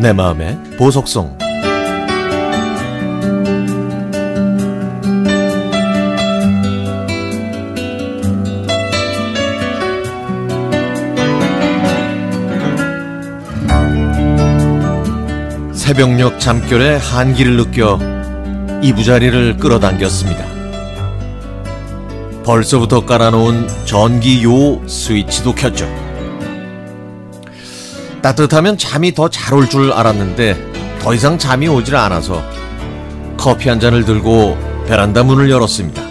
내 마음의 보석성 새벽녘 잠결에 한기를 느껴 이부자리를 끌어당겼습니다. 벌써부터 깔아놓은 전기요 스위치도 켰죠. 따뜻하면 잠이 더 잘 올 줄 알았는데 더 이상 잠이 오질 않아서 커피 한 잔을 들고 베란다 문을 열었습니다.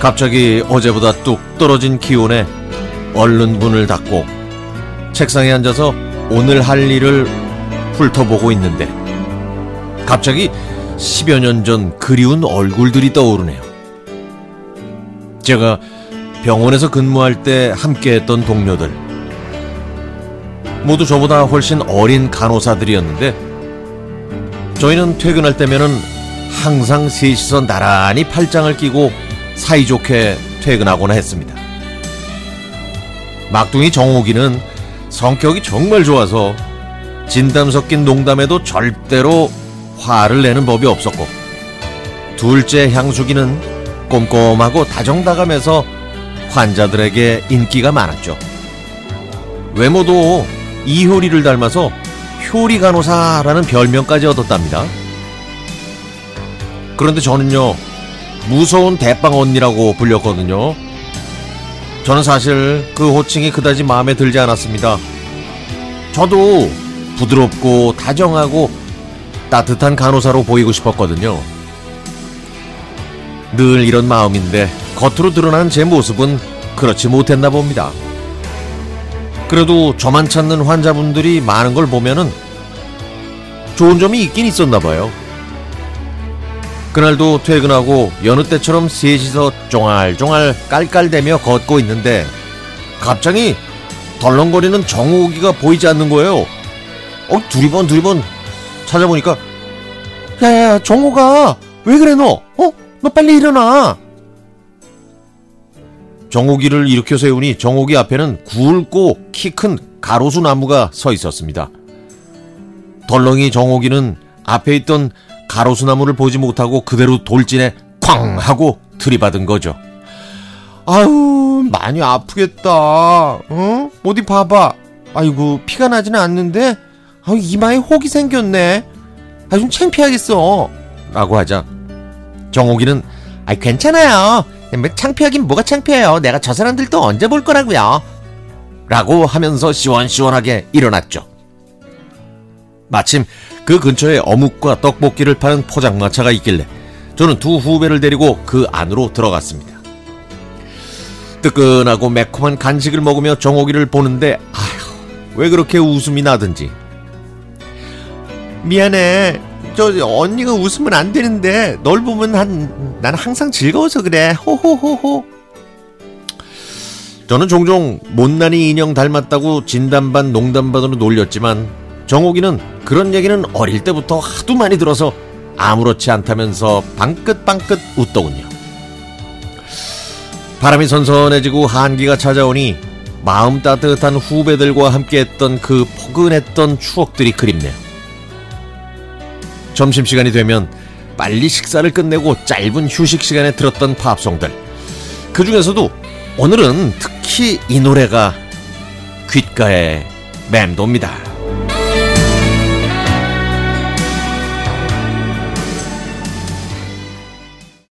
갑자기 어제보다 뚝 떨어진 기온에 얼른 문을 닫고 책상에 앉아서 오늘 할 일을 훑어보고 있는데 갑자기 10여 년 전 그리운 얼굴들이 떠오르네요. 제가 병원에서 근무할 때 함께했던 동료들 모두 저보다 훨씬 어린 간호사들이었는데 저희는 퇴근할 때면은 항상 셋이서 나란히 팔짱을 끼고 사이좋게 퇴근하거나 했습니다. 막둥이 정옥이는 성격이 정말 좋아서 진담 섞인 농담에도 절대로 화를 내는 법이 없었고 둘째 향수기는 꼼꼼하고 다정다감해서 환자들에게 인기가 많았죠. 외모도 이효리를 닮아서 효리 간호사라는 별명까지 얻었답니다. 그런데 저는요, 무서운 대빵 언니라고 불렸거든요. 저는 사실 그 호칭이 그다지 마음에 들지 않았습니다. 저도 부드럽고 다정하고 따뜻한 간호사로 보이고 싶었거든요. 늘 이런 마음인데 겉으로 드러난 제 모습은 그렇지 못했나 봅니다. 그래도 저만 찾는 환자분들이 많은 걸 보면은 좋은 점이 있긴 있었나 봐요. 그날도 퇴근하고 여느 때처럼 셋이서 쫑알쫑알 깔깔대며 걷고 있는데 갑자기 덜렁거리는 정욱이가 보이지 않는 거예요. 어, 두리번 두리번 찾아보니까 야야 정욱아 왜 그래 너? 어? 너 빨리 일어나. 정욱이를 일으켜 세우니 정욱이 앞에는 굵고 키 큰 가로수 나무가 서 있었습니다. 덜렁이 정욱이는 앞에 있던 가로수 나무를 보지 못하고 그대로 돌진에 쾅 하고 들이받은 거죠. 아유 많이 아프겠다. 어? 어디 봐봐. 아이고 피가 나지는 않는데 아유 이마에 혹이 생겼네. 아 좀 창피하겠어. 라고 하자 정옥이는 아 괜찮아요. 뭐 창피하긴 뭐가 창피해요. 내가 저 사람들도 언제 볼 거라고요. 라고 하면서 시원시원하게 일어났죠. 마침 그 근처에 어묵과 떡볶이를 파는 포장마차가 있길래 저는 두 후배를 데리고 그 안으로 들어갔습니다. 뜨끈하고 매콤한 간식을 먹으며 정옥이를 보는데 아휴 왜 그렇게 웃음이 나던지 미안해 저 언니가 웃으면 안 되는데 널 보면 한 나는 항상 즐거워서 그래 호호호호 저는 종종 못난이 인형 닮았다고 진담반 농담반으로 놀렸지만 정옥이는 그런 얘기는 어릴 때부터 하도 많이 들어서 아무렇지 않다면서 방긋방긋 웃더군요. 바람이 선선해지고 한기가 찾아오니 마음 따뜻한 후배들과 함께했던 그 포근했던 추억들이 그립네요. 점심시간이 되면 빨리 식사를 끝내고 짧은 휴식 시간에 들었던 팝송들. 그 중에서도 오늘은 특히 이 노래가 귓가에 맴돕니다.